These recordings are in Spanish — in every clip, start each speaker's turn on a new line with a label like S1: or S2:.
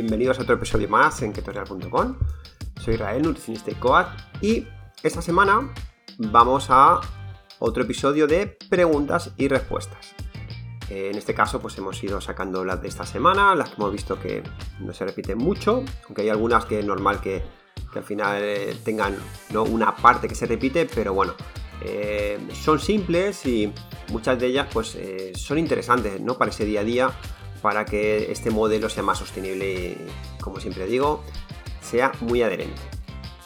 S1: Bienvenidos a otro episodio más en ketorial.com. Soy Rael, nutricionista y coach, y esta semana vamos a otro episodio de preguntas y respuestas. En este caso, pues hemos ido sacando las de esta semana, las que hemos visto que no se repiten mucho, aunque hay algunas que es normal que, al final eh, tengan una parte que se repite, pero bueno, eh, son simples y muchas de ellas pues eh, son interesantes ¿no? para ese día a día para que este modelo sea más sostenible y, como siempre digo, sea muy adherente.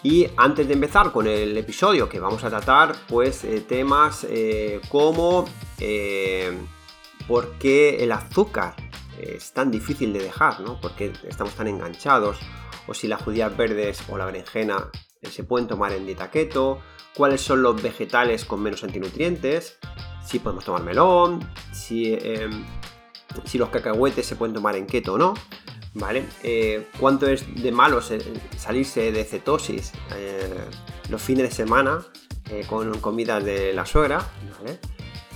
S1: Y antes de empezar con el episodio que vamos a tratar, pues eh, temas eh, como eh, por qué el azúcar es tan difícil de dejar, ¿no? ¿Por qué estamos tan enganchados? O si las judías verdes o la berenjena se pueden tomar en dieta keto, cuáles son los vegetales con menos antinutrientes, si podemos tomar melón, si em, si los cacahuetes se pueden tomar en keto o no, ¿vale? Eh, ¿Cuánto es de malo salirse de cetosis eh, los fines de semana eh, con comidas de la suegra,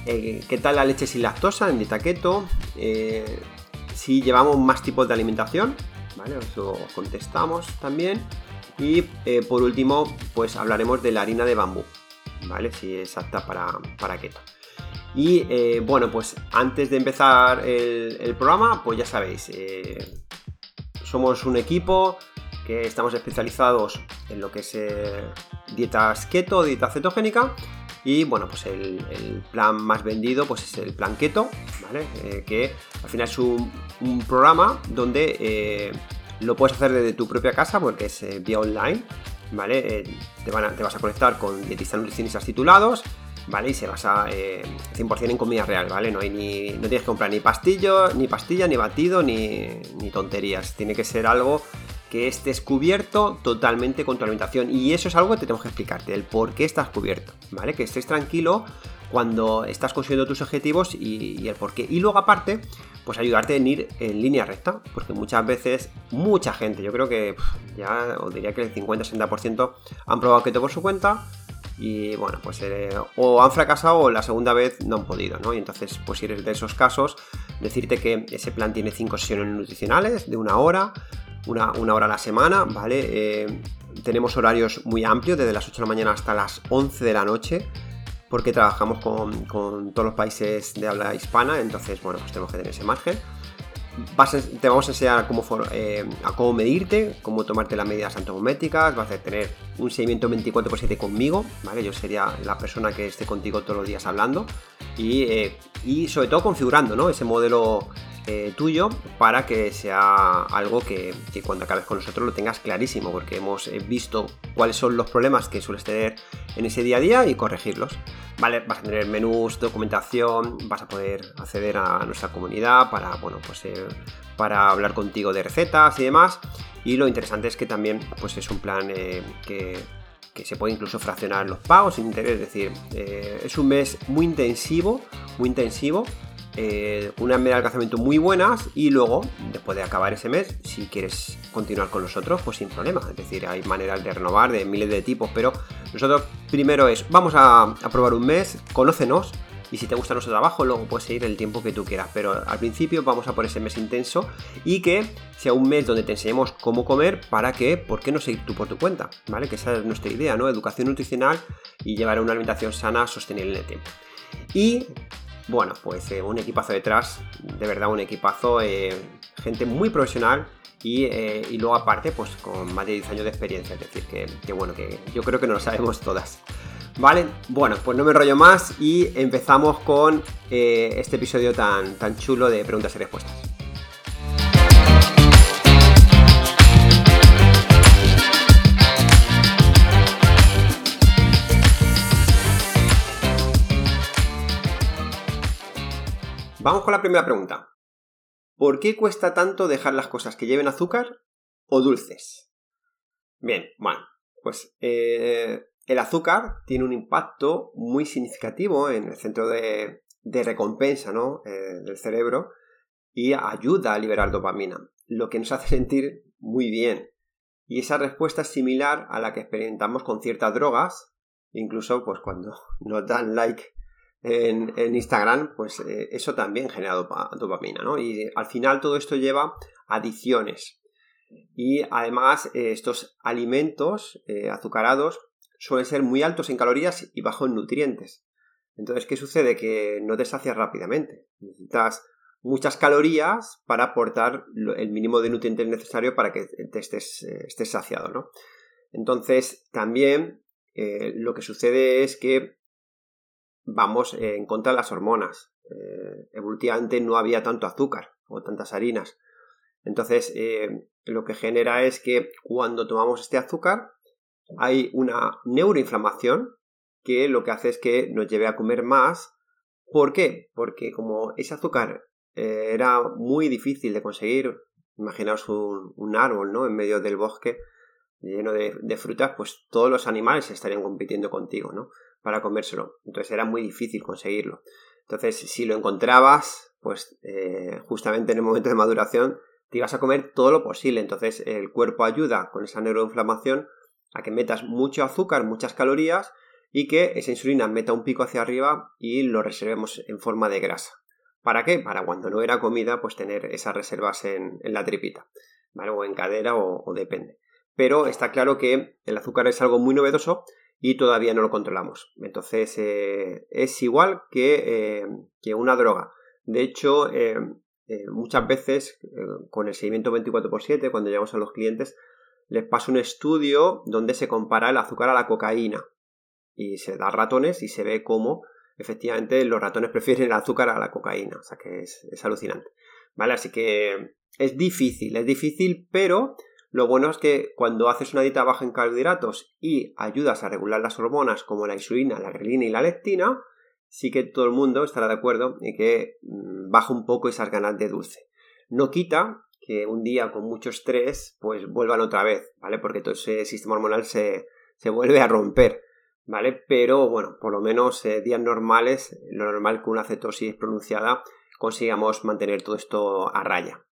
S1: ¿Qué tal la leche sin lactosa en dieta keto? si llevamos más tipos de alimentación, ¿vale? Eso contestamos también. Y por último, pues hablaremos de la harina de bambú, ¿vale? Si es apta para, para keto. Y eh, bueno, pues antes de empezar el, programa, pues ya sabéis, eh, somos un equipo que estamos especializados en lo que es eh, dietas keto, dieta cetogénica. Y bueno, pues el, plan más vendido pues es el plan keto, que al final es un, programa donde lo puedes hacer desde tu propia casa porque es vía online, ¿vale? te, te vas a conectar con dietistas nutricionistas titulados ¿vale? Y se basa 100% eh, en comida real, ¿vale? No, hay ni, no tienes que comprar ni pastillo, ni pastilla, ni batido, ni, tonterías. Tiene que ser algo que estés cubierto totalmente con tu alimentación. Y eso es algo que te tengo que explicarte, el por qué estás cubierto, ¿vale? Que estés tranquilo cuando estás consiguiendo tus objetivos y, el por qué. Y luego aparte, pues ayudarte en ir en línea recta, porque muchas veces, mucha gente, yo creo que ya os diría que el 50-60% han probado keto por su cuenta, y bueno, pues eh, o han fracasado o la segunda vez no han podido, ¿no? Y entonces, pues si eres de esos casos, decirte que ese plan tiene cinco sesiones nutricionales de una hora, una, hora a la semana, ¿vale? Eh, tenemos horarios muy amplios, desde las 8 de la mañana hasta las 11 de la noche, porque trabajamos con, con todos los países de habla hispana, entonces, bueno, pues tenemos que tener ese margen te vamos a enseñar cómo, eh, a cómo medirte, cómo tomarte las medidas antropométricas, vas a tener un seguimiento 24x7 conmigo, ¿vale? Yo sería la persona que esté contigo todos los días hablando y, eh, y sobre todo configurando ¿no? ese modelo eh, tuyo para que sea algo que, cuando acabes con nosotros lo tengas clarísimo, porque hemos eh, visto cuáles son los problemas que sueles tener en ese día a día y corregirlos. Vale, vas a tener menús, documentación, vas a poder acceder a nuestra comunidad para, bueno, pues eh, para hablar contigo de recetas y demás. Y lo interesante es que también pues es un plan que, que se puede incluso fraccionar los pagos sin interés, es decir, es un mes muy intensivo, muy intensivo eh, unas medidas de alcanzamiento muy buenas y luego, después de acabar ese mes, si quieres continuar con nosotros, pues sin problema. Es decir, hay maneras de renovar de miles de tipos, pero nosotros primero es, vamos a, probar un mes, conócenos. Y si te gusta nuestro trabajo, luego puedes seguir el tiempo que tú quieras. Pero al principio vamos a por ese mes intenso y que sea un mes donde te enseñemos cómo comer para que, ¿por qué no seguir tú por tu cuenta? ¿Vale? Que esa es nuestra idea, ¿no? Educación nutricional y llevar una alimentación sana, sostenible en el tiempo. Y bueno, pues eh, un equipazo detrás, de verdad un equipazo, eh, gente muy profesional eh, y, luego aparte, pues con más de 10 años de experiencia, es decir, que, bueno, que yo creo que no lo sabemos todas. Vale, bueno, pues no me enrollo más y empezamos con este episodio tan, tan chulo de preguntas y respuestas. Vamos con la primera pregunta. ¿Por qué cuesta tanto dejar las cosas que lleven azúcar o dulces? Bien, bueno, pues eh, el azúcar tiene un impacto muy significativo en el centro de, recompensa. Eh, del cerebro y ayuda a liberar dopamina, lo que nos hace sentir muy bien. Y esa respuesta es similar a la que experimentamos con ciertas drogas, incluso pues cuando nos dan like en, Instagram, pues eh, eso también genera dopamina, ¿no? Y al final todo esto lleva adicciones. Y además eh, estos alimentos eh, azucarados suelen ser muy altos en calorías y bajos en nutrientes. Entonces, ¿qué sucede? Que no te sacias rápidamente. Necesitas muchas calorías para aportar el mínimo de nutrientes necesario para que te estés, estés saciado, ¿no? Entonces, también lo que sucede es que vamos en contra de las hormonas. Eh, evolutivamente no había tanto azúcar o tantas harinas. Entonces, eh, lo que genera es que cuando tomamos este azúcar hay una neuroinflamación que lo que hace es que nos lleve a comer más. ¿Por qué? Porque como ese azúcar eh, era muy difícil de conseguir, imaginaos un, árbol, ¿no? En medio del bosque lleno de, de, frutas, pues todos los animales estarían compitiendo contigo, ¿no? Para comérselo. Entonces era muy difícil conseguirlo. Entonces, si lo encontrabas, pues eh, justamente en el momento de maduración te ibas a comer todo lo posible. Entonces el cuerpo ayuda con esa neuroinflamación a que metas mucho azúcar, muchas calorías y que esa insulina meta un pico hacia arriba y lo reservemos en forma de grasa. ¿Para qué? Para cuando no era comida, pues tener esas reservas en, la tripita. O en cadera o depende. Pero está claro que el azúcar es algo muy novedoso y todavía no lo controlamos. Entonces eh, es igual que, eh, que, una droga. De hecho, eh, muchas veces con el seguimiento 24x7, cuando llegamos a los clientes, les paso un estudio donde se compara el azúcar a la cocaína. Y se da ratones y se ve cómo efectivamente los ratones prefieren el azúcar a la cocaína. O sea que es, es alucinante. ¿Vale? Así que es difícil, es difícil, pero lo bueno es que cuando haces una dieta baja en carbohidratos y ayudas a regular las hormonas como la insulina, la grelina y la leptina, sí que todo el mundo estará de acuerdo en que mm, baja un poco esas ganas de dulce. No quita que un día con mucho estrés pues vuelvan otra vez, ¿vale? Porque todo ese sistema hormonal se, vuelve a romper, ¿vale? Pero bueno, por lo menos eh, días normales, lo normal que una cetosis pronunciada consigamos mantener todo esto a raya.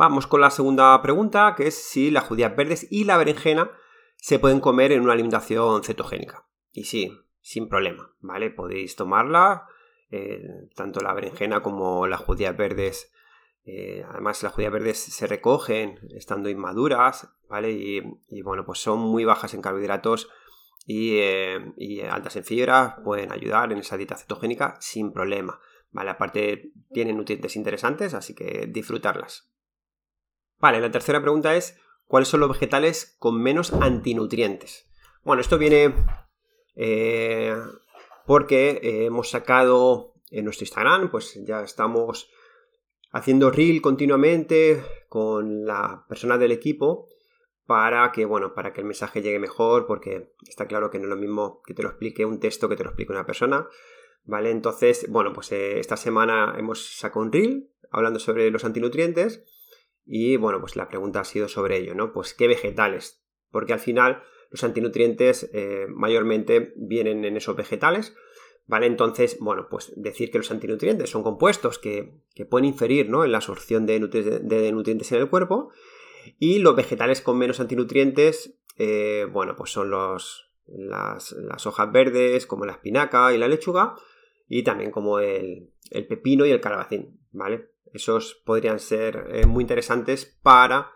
S1: Vamos con la segunda pregunta, que es si las judías verdes y la berenjena se pueden comer en una alimentación cetogénica. Y sí, sin problema, ¿vale? Podéis tomarla, eh, tanto la berenjena como las judías verdes. Eh, además, las judías verdes se recogen estando inmaduras, ¿vale? Y, bueno, pues son muy bajas en carbohidratos y, eh, y, altas en fibra, pueden ayudar en esa dieta cetogénica sin problema, ¿vale? Aparte, tienen nutrientes interesantes, así que disfrutarlas. Vale, la tercera pregunta es, ¿cuáles son los vegetales con menos antinutrientes? Bueno, esto viene eh, porque hemos sacado en nuestro Instagram, pues ya estamos haciendo reel continuamente con la persona del equipo para que, bueno, para que el mensaje llegue mejor, porque está claro que no es lo mismo que te lo explique un texto que te lo explique una persona, ¿vale? Entonces, bueno, pues eh, esta semana hemos sacado un reel hablando sobre los antinutrientes y bueno, pues la pregunta ha sido sobre ello, ¿no? Pues qué vegetales, porque al final los antinutrientes eh, mayormente vienen en esos vegetales, ¿vale? Entonces, bueno, pues decir que los antinutrientes son compuestos que, pueden inferir, ¿no? En la absorción de, nutrientes en el cuerpo y los vegetales con menos antinutrientes, eh, bueno, pues son los, las, hojas verdes, como la espinaca y la lechuga, y también como el, el pepino y el calabacín, ¿vale? Esos podrían ser eh, muy interesantes para,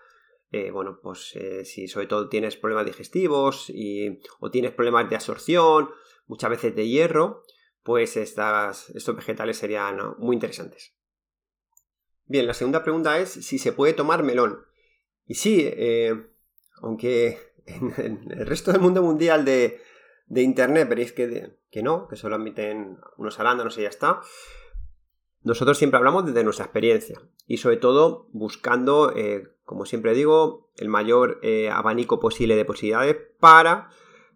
S1: eh, bueno, pues eh, si sobre todo tienes problemas digestivos y, o tienes problemas de absorción, muchas veces de hierro, pues estas, estos vegetales serían muy interesantes. Bien, la segunda pregunta es si se puede tomar melón. Y sí, aunque en, el resto del mundo mundial de, Internet veréis que, que no, que solo admiten unos arándanos y ya está. Nosotros siempre hablamos desde nuestra experiencia y sobre todo buscando, eh, como siempre digo, el mayor eh, abanico posible de posibilidades para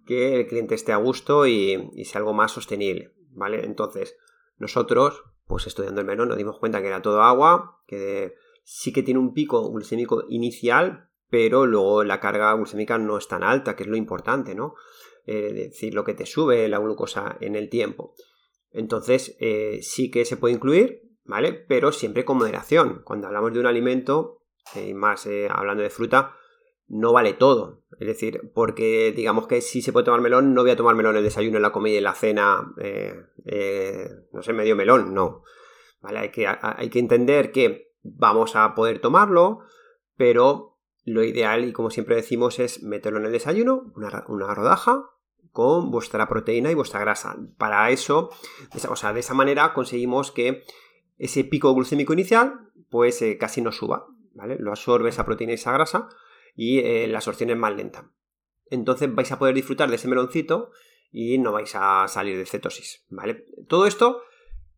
S1: que el cliente esté a gusto y, sea algo más sostenible, ¿vale? Entonces, nosotros, pues estudiando el menú, nos dimos cuenta que era todo agua, que sí que tiene un pico glucémico inicial, pero luego la carga glucémica no es tan alta, que es lo importante, ¿no? Eh, es decir, lo que te sube la glucosa en el tiempo. Entonces, eh, sí que se puede incluir, ¿vale? Pero siempre con moderación. Cuando hablamos de un alimento, eh, y más eh, hablando de fruta, no vale todo. Es decir, porque digamos que si se puede tomar melón, no voy a tomar melón en el desayuno, en la comida y en la cena, no sé, medio melón, no. ¿Vale? Hay que, entender que vamos a poder tomarlo, pero lo ideal, y como siempre decimos, es meterlo en el desayuno, una rodaja, con vuestra proteína y vuestra grasa. Para eso, o sea, de esa manera conseguimos que ese pico glucémico inicial, pues eh, casi no suba, ¿vale? Lo absorbe esa proteína y esa grasa y eh, la absorción es más lenta. Entonces vais a poder disfrutar de ese meloncito y no vais a salir de cetosis, ¿vale? Todo esto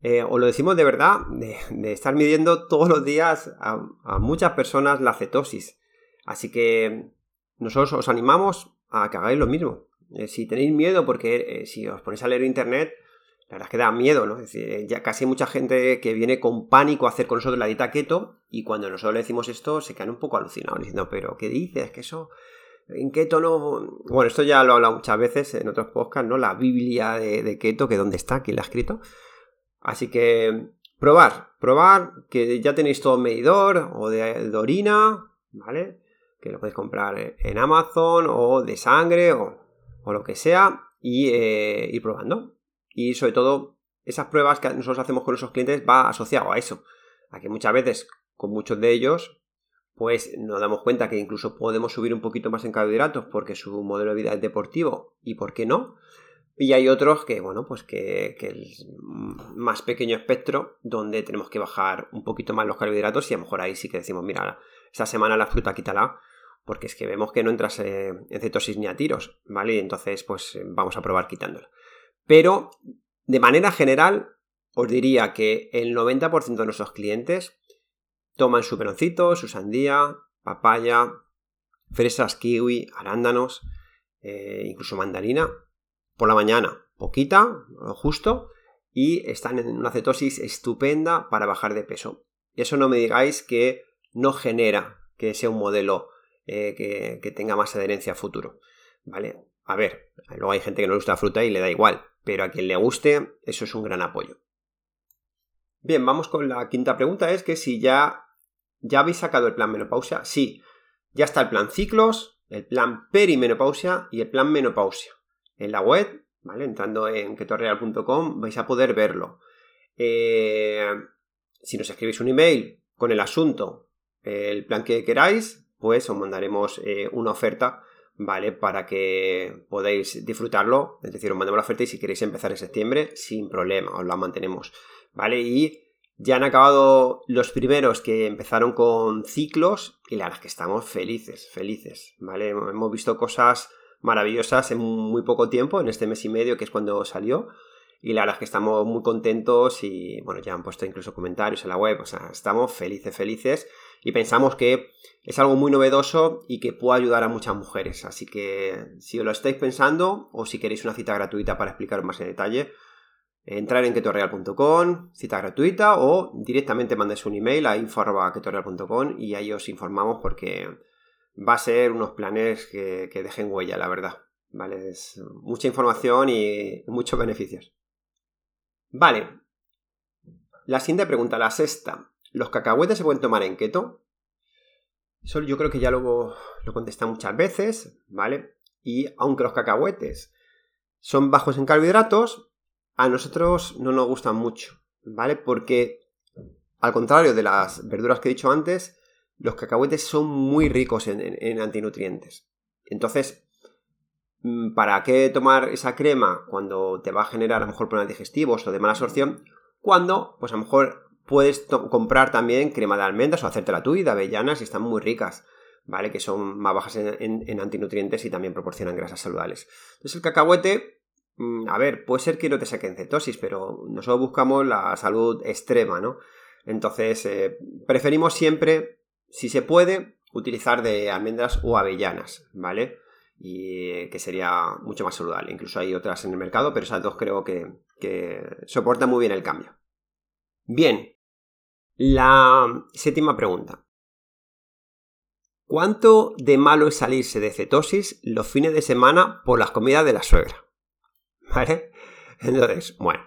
S1: eh, os lo decimos de verdad, de, estar midiendo todos los días a, a, muchas personas la cetosis. Así que nosotros os animamos a que hagáis lo mismo. Eh, si tenéis miedo, porque si os ponéis a leer internet, la verdad es que da miedo, ¿no? Es decir, ya casi mucha gente que viene con pánico a hacer con nosotros la dieta keto y cuando nosotros le decimos esto se quedan un poco alucinados diciendo, pero ¿qué dices? Que eso... En keto no... Bueno, esto ya lo he hablado muchas veces en otros podcasts, ¿no? La Biblia de, keto, que dónde está, quién la ha escrito. Así que probar, probar que ya tenéis todo medidor o de, orina, ¿vale? Que lo podéis comprar en Amazon o de sangre o, lo que sea y eh, ir probando. Y sobre todo, esas pruebas que nosotros hacemos con nuestros clientes va asociado a eso. A que muchas veces, con muchos de ellos, pues nos damos cuenta que incluso podemos subir un poquito más en carbohidratos porque su modelo de vida es deportivo y por qué no. Y hay otros que, bueno, pues que, es más pequeño espectro donde tenemos que bajar un poquito más los carbohidratos y a lo mejor ahí sí que decimos, mira, esta semana la fruta quítala porque es que vemos que no entras eh, en cetosis ni a tiros, ¿vale? Y entonces pues vamos a probar quitándola. Pero de manera general, os diría que el 90% de nuestros clientes toman su peroncito, su sandía, papaya, fresas, kiwi, arándanos, eh, incluso mandarina, por la mañana, poquita, lo justo, y están en una cetosis estupenda para bajar de peso. Eso no me digáis que no genera que sea un modelo eh, que, tenga más adherencia a futuro. ¿Vale? A ver, luego hay gente que no le gusta la fruta y le da igual pero a quien le guste, eso es un gran apoyo. Bien, vamos con la quinta pregunta, es que si ya, ya habéis sacado el plan menopausia, sí, ya está el plan ciclos, el plan perimenopausia y el plan menopausia. En la web, ¿vale? Entrando en ketorreal.com vais a poder verlo. Eh, si nos escribís un email con el asunto, el plan que queráis, pues os mandaremos eh, una oferta ¿vale? Para que podáis disfrutarlo, es decir, os mandamos la oferta y si queréis empezar en septiembre, sin problema, os la mantenemos, ¿vale? Y ya han acabado los primeros que empezaron con ciclos y la verdad es que estamos felices, felices, ¿vale? Hemos visto cosas maravillosas en muy poco tiempo, en este mes y medio que es cuando salió. Y la verdad es que estamos muy contentos y bueno, ya han puesto incluso comentarios en la web, o sea, estamos felices, felices y pensamos que es algo muy novedoso y que puede ayudar a muchas mujeres. Así que si os lo estáis pensando o si queréis una cita gratuita para explicar más en detalle, entrar en ketorreal.com, cita gratuita o directamente mandáis un email a info.ketorreal.com y ahí os informamos porque va a ser unos planes que, que dejen huella, la verdad. ¿Vale? Es mucha información y muchos beneficios. Vale. La siguiente pregunta, la sexta. ¿Los cacahuetes se pueden tomar en keto? Eso yo creo que ya lo, lo contesté muchas veces, ¿vale? Y aunque los cacahuetes son bajos en carbohidratos, a nosotros no nos gustan mucho, ¿vale? Porque al contrario de las verduras que he dicho antes, los cacahuetes son muy ricos en, en antinutrientes. Entonces, mm, ¿para qué tomar esa crema cuando te va a generar a lo mejor problemas digestivos o de mala absorción? Cuando, pues a lo mejor Puedes comprar también crema de almendras o hacértela tú y de avellanas y están muy ricas, ¿vale? Que son más bajas en, antinutrientes y también proporcionan grasas saludables. Entonces el cacahuete, mm, a ver, puede ser que no te saquen cetosis, pero nosotros buscamos la salud extrema, ¿no? Entonces eh, preferimos siempre, si se puede, utilizar de almendras o avellanas, ¿vale? y que sería mucho más saludable. Incluso hay otras en el mercado, pero esas dos creo que soportan muy bien el cambio. Bien, la séptima pregunta. ¿Cuánto de malo es salirse de cetosis los fines de semana por las comidas de la suegra? ¿Vale? Entonces, bueno,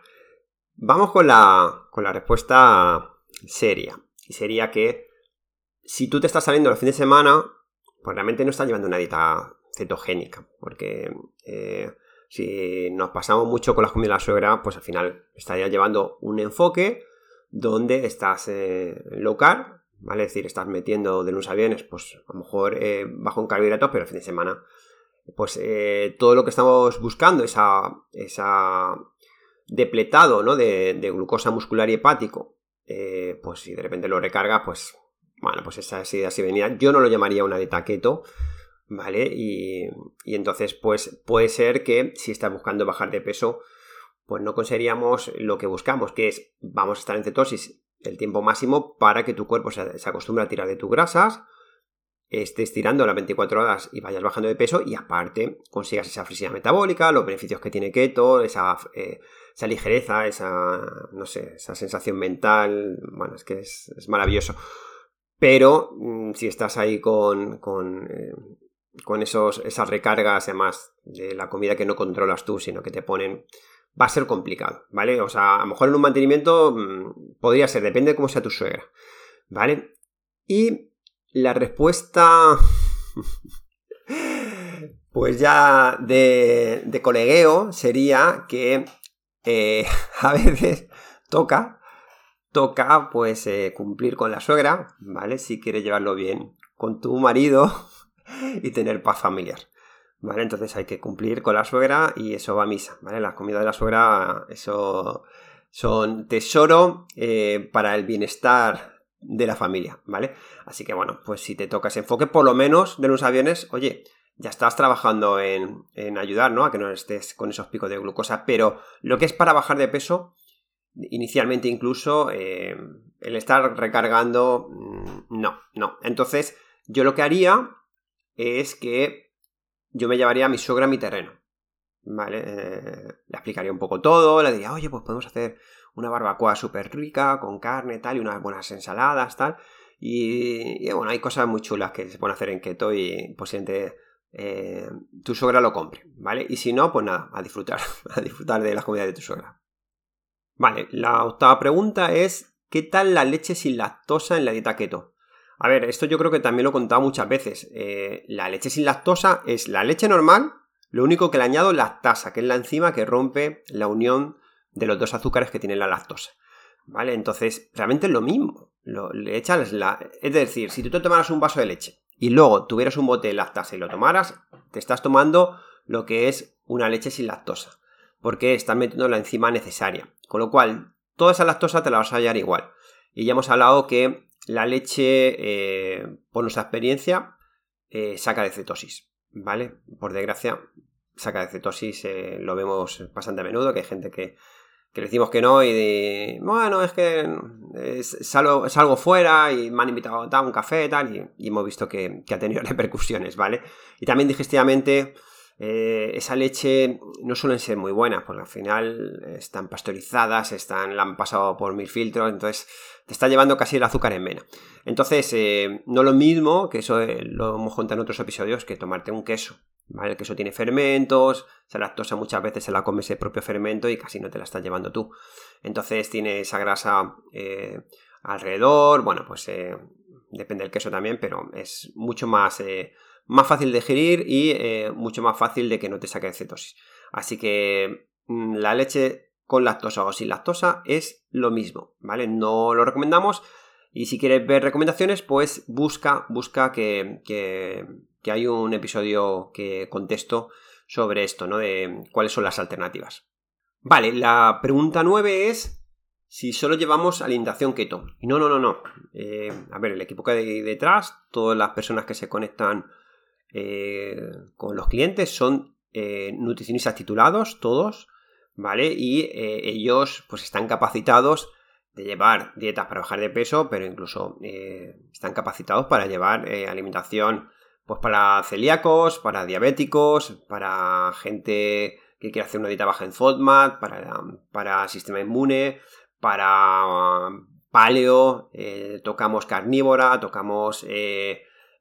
S1: vamos con la, con la respuesta seria. Y sería que si tú te estás saliendo los fines de semana, pues realmente no está llevando una dieta cetogénica, porque eh, si nos pasamos mucho con las comidas de la suegra, pues al final estaría llevando un enfoque donde estás eh, low carb, ¿vale? Es decir, estás metiendo de lunes a viernes, pues a lo mejor eh, bajo en carbohidratos, pero el fin de semana, pues eh, todo lo que estamos buscando, esa, esa depletado, ¿no? De, glucosa muscular y hepático, pues si de repente lo recarga, pues bueno, pues esa idea sí venía. Yo no lo llamaría una dieta keto, ¿vale? Y, y, entonces, pues puede ser que si estás buscando bajar de peso, pues no conseguiríamos lo que buscamos, que es vamos a estar en cetosis el tiempo máximo para que tu cuerpo se, acostumbre a tirar de tus grasas, estés tirando las 24 horas y vayas bajando de peso y aparte consigas esa flexibilidad metabólica, los beneficios que tiene keto, esa, eh, esa ligereza, esa, no sé, esa sensación mental, bueno, es que es, maravilloso. Pero mm, si estás ahí con, con, eh, con esos, esas recargas, además de la comida que no controlas tú, sino que te ponen va a ser complicado, ¿vale? O sea, a lo mejor en un mantenimiento mm, podría ser, depende de cómo sea tu suegra, ¿vale? Y la respuesta, pues ya de, de colegueo sería que eh, a veces toca, toca pues eh, cumplir con la suegra, ¿vale? Si quieres llevarlo bien con tu marido y tener paz familiar. ¿Vale? Entonces hay que cumplir con la suegra y eso va a misa, ¿vale? Las comidas de la suegra, eso son tesoro eh, para el bienestar de la familia, ¿vale? Así que bueno, pues si te toca ese enfoque, por lo menos de los aviones, oye, ya estás trabajando en, ayudar, ¿no? A que no estés con esos picos de glucosa, pero lo que es para bajar de peso, inicialmente incluso, eh, el estar recargando, mm, no, no. Entonces, yo lo que haría es que yo me llevaría a mi suegra a mi terreno. ¿Vale? Eh, le explicaría un poco todo, le diría, oye, pues podemos hacer una barbacoa súper rica, con carne, tal, y unas buenas ensaladas, tal. Y, bueno, hay cosas muy chulas que se pueden hacer en keto y posiblemente eh, tu suegra lo compre, ¿vale? Y si no, pues nada, a disfrutar, a disfrutar de las comidas de tu suegra. Vale, la octava pregunta es, ¿qué tal la leche sin lactosa en la dieta keto? A ver, esto yo creo que también lo he contado muchas veces. Eh, la leche sin lactosa es la leche normal, lo único que le añado lactasa, que es la enzima que rompe la unión de los dos azúcares que tiene la lactosa. ¿Vale? Entonces, realmente es lo mismo. le echas la. Es decir, si tú te tomaras un vaso de leche y luego tuvieras un bote de lactasa y lo tomaras, te estás tomando lo que es una leche sin lactosa. Porque estás metiendo la enzima necesaria. Con lo cual, toda esa lactosa te la vas a hallar igual. Y ya hemos hablado que la leche, eh, por nuestra experiencia, eh, saca de cetosis, ¿vale? Por desgracia, saca de cetosis, eh, lo vemos bastante a menudo, que hay gente que, le decimos que no y de, bueno, es que salgo, salgo, fuera y me han invitado a un café y tal, y, hemos visto que, que, ha tenido repercusiones, ¿vale? Y también digestivamente eh, esa leche no suelen ser muy buenas, porque al final están pasteurizadas, están, la han pasado por mil filtros, entonces te está llevando casi el azúcar en vena. Entonces, eh, no lo mismo, que eso eh, lo hemos contado en otros episodios, que tomarte un queso. El queso tiene fermentos, esa lactosa muchas veces se la come ese propio fermento y casi no te la estás llevando tú. Entonces tiene esa grasa alrededor, bueno, pues depende del queso también, pero es mucho más más fácil de digerir y eh, mucho más fácil de que no te saque de cetosis. Así que mm, la leche con lactosa o sin lactosa es lo mismo, ¿vale? No lo recomendamos y si quieres ver recomendaciones, pues busca, busca que, que, hay un episodio que contesto sobre esto, ¿no? De cuáles son las alternativas. Vale, la pregunta 9 es si solo llevamos alimentación keto. No, no, no, no. Eh, a ver, el equipo que hay detrás, todas las personas que se conectan eh, con los clientes son eh, nutricionistas titulados, todos, ¿vale? Y eh, ellos pues están capacitados de llevar dietas para bajar de peso, pero incluso están capacitados para llevar alimentación pues para celíacos, para diabéticos, para gente que quiere hacer una dieta baja en FODMAP, para, para sistema inmune, para paleo, tocamos carnívora, tocamos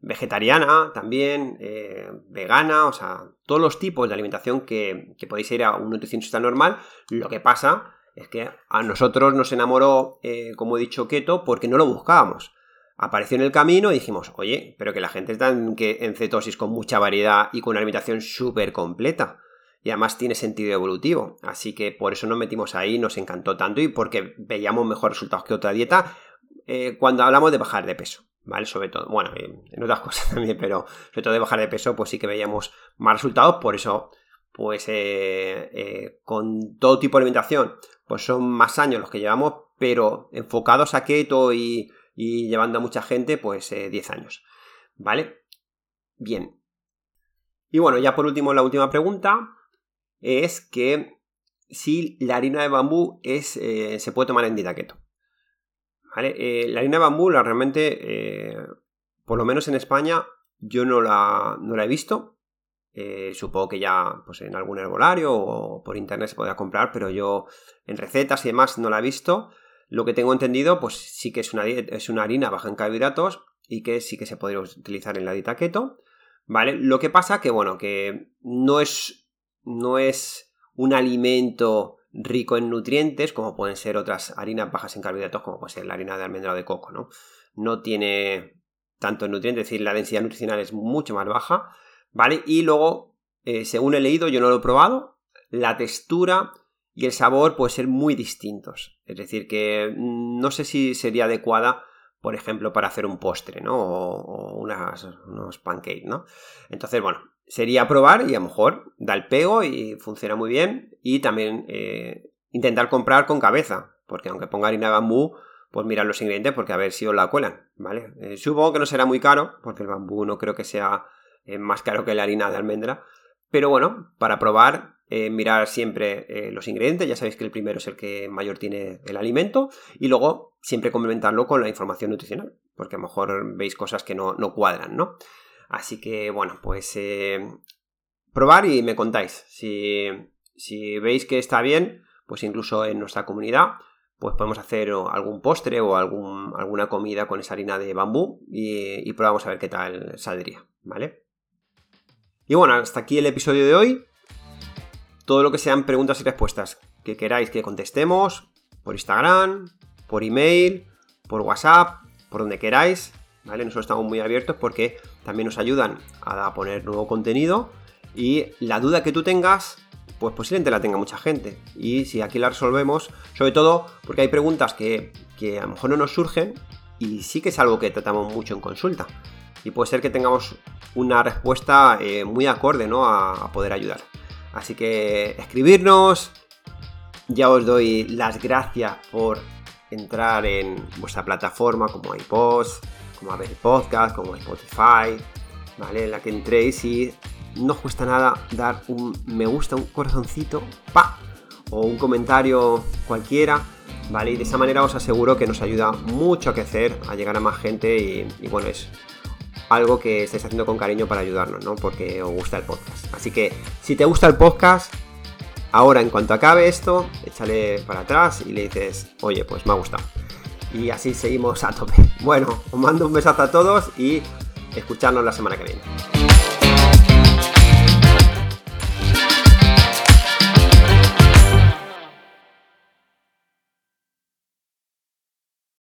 S1: vegetariana también, eh, vegana, o sea, todos los tipos de alimentación que, podéis ir a un nutricionista normal. Lo que pasa es que a nosotros nos enamoró, eh, como he dicho, keto porque no lo buscábamos. apareció en el camino y dijimos, oye, pero que la gente está en, en cetosis con mucha variedad y con una alimentación súper completa. Y además tiene sentido evolutivo. Así que por eso nos metimos ahí, nos encantó tanto y porque veíamos mejores resultados que otra dieta eh, cuando hablamos de bajar de peso. ¿Vale? Sobre todo, bueno, en otras cosas también, pero sobre todo de bajar de peso, pues sí que veíamos más resultados, por eso, pues eh, eh, con todo tipo de alimentación, pues son más años los que llevamos, pero enfocados a keto y, y llevando a mucha gente, pues 10 años, ¿vale? Bien. Y bueno, ya por último, la última pregunta es que si la harina de bambú es, se puede tomar en dieta keto. Eh, la harina de bambú, la, realmente, eh, por lo menos en España, yo no la, no la he visto. Eh, supongo que ya pues, en algún herbolario o por internet se podrá comprar, pero yo en recetas y demás no la he visto. Lo que tengo entendido, pues sí que es una, es una harina baja en carbohidratos y que sí que se podría utilizar en la dieta keto. ¿Vale? Lo que pasa que, bueno, que no es, no es un alimento rico en nutrientes, como pueden ser otras harinas bajas en carbohidratos, como puede ser la harina de almendra o de coco, ¿no? No tiene tanto nutrientes, es decir, la densidad nutricional es mucho más baja, ¿vale? Y luego, eh, según he leído, yo no lo he probado, la textura y el sabor pueden ser muy distintos. Es decir, que no sé si sería adecuada, por ejemplo, para hacer un postre, ¿no? O, unos pancakes, ¿no? Entonces, bueno, sería probar y a lo mejor da el pego y funciona muy bien. Y también eh, intentar comprar con cabeza, porque aunque ponga harina de bambú, pues mirar los ingredientes porque a ver si os la cuelan, ¿vale? Eh, supongo que no será muy caro, porque el bambú no creo que sea eh, más caro que la harina de almendra. Pero bueno, para probar, mirar siempre los ingredientes. Ya sabéis que el primero es el que mayor tiene el alimento. Y luego siempre complementarlo con la información nutricional, porque a lo mejor veis cosas que no, no cuadran, ¿no? Así que bueno, pues eh, probar y me contáis. Si, si veis que está bien, pues incluso en nuestra comunidad, pues podemos hacer algún postre o algún, alguna comida con esa harina de bambú y, y, probamos a ver qué tal saldría, ¿vale? Y bueno, hasta aquí el episodio de hoy. Todo lo que sean preguntas y respuestas que queráis que contestemos, por Instagram, por email, por WhatsApp, por donde queráis, ¿vale? Nosotros estamos muy abiertos porque también nos ayudan a poner nuevo contenido y la duda que tú tengas, pues posiblemente la tenga mucha gente. Y si aquí la resolvemos, sobre todo porque hay preguntas que, a lo mejor no nos surgen y sí que es algo que tratamos mucho en consulta. Y puede ser que tengamos una respuesta eh, muy acorde ¿no? a, poder ayudar. Así que escribirnos. Ya os doy las gracias por entrar en vuestra plataforma como iPost, como Apple Podcast, como Spotify, ¿vale? En la que entréis y no os cuesta nada dar un me gusta, un corazoncito, pa, o un comentario cualquiera, ¿vale? Y de esa manera os aseguro que nos ayuda mucho a crecer, a llegar a más gente y, bueno, es algo que estáis haciendo con cariño para ayudarnos, ¿no? Porque os gusta el podcast. Así que si te gusta el podcast, ahora en cuanto acabe esto, échale para atrás y le dices, oye, pues me ha gustado y así seguimos a tope. Bueno, os mando un besazo a todos y escucharnos la semana que viene.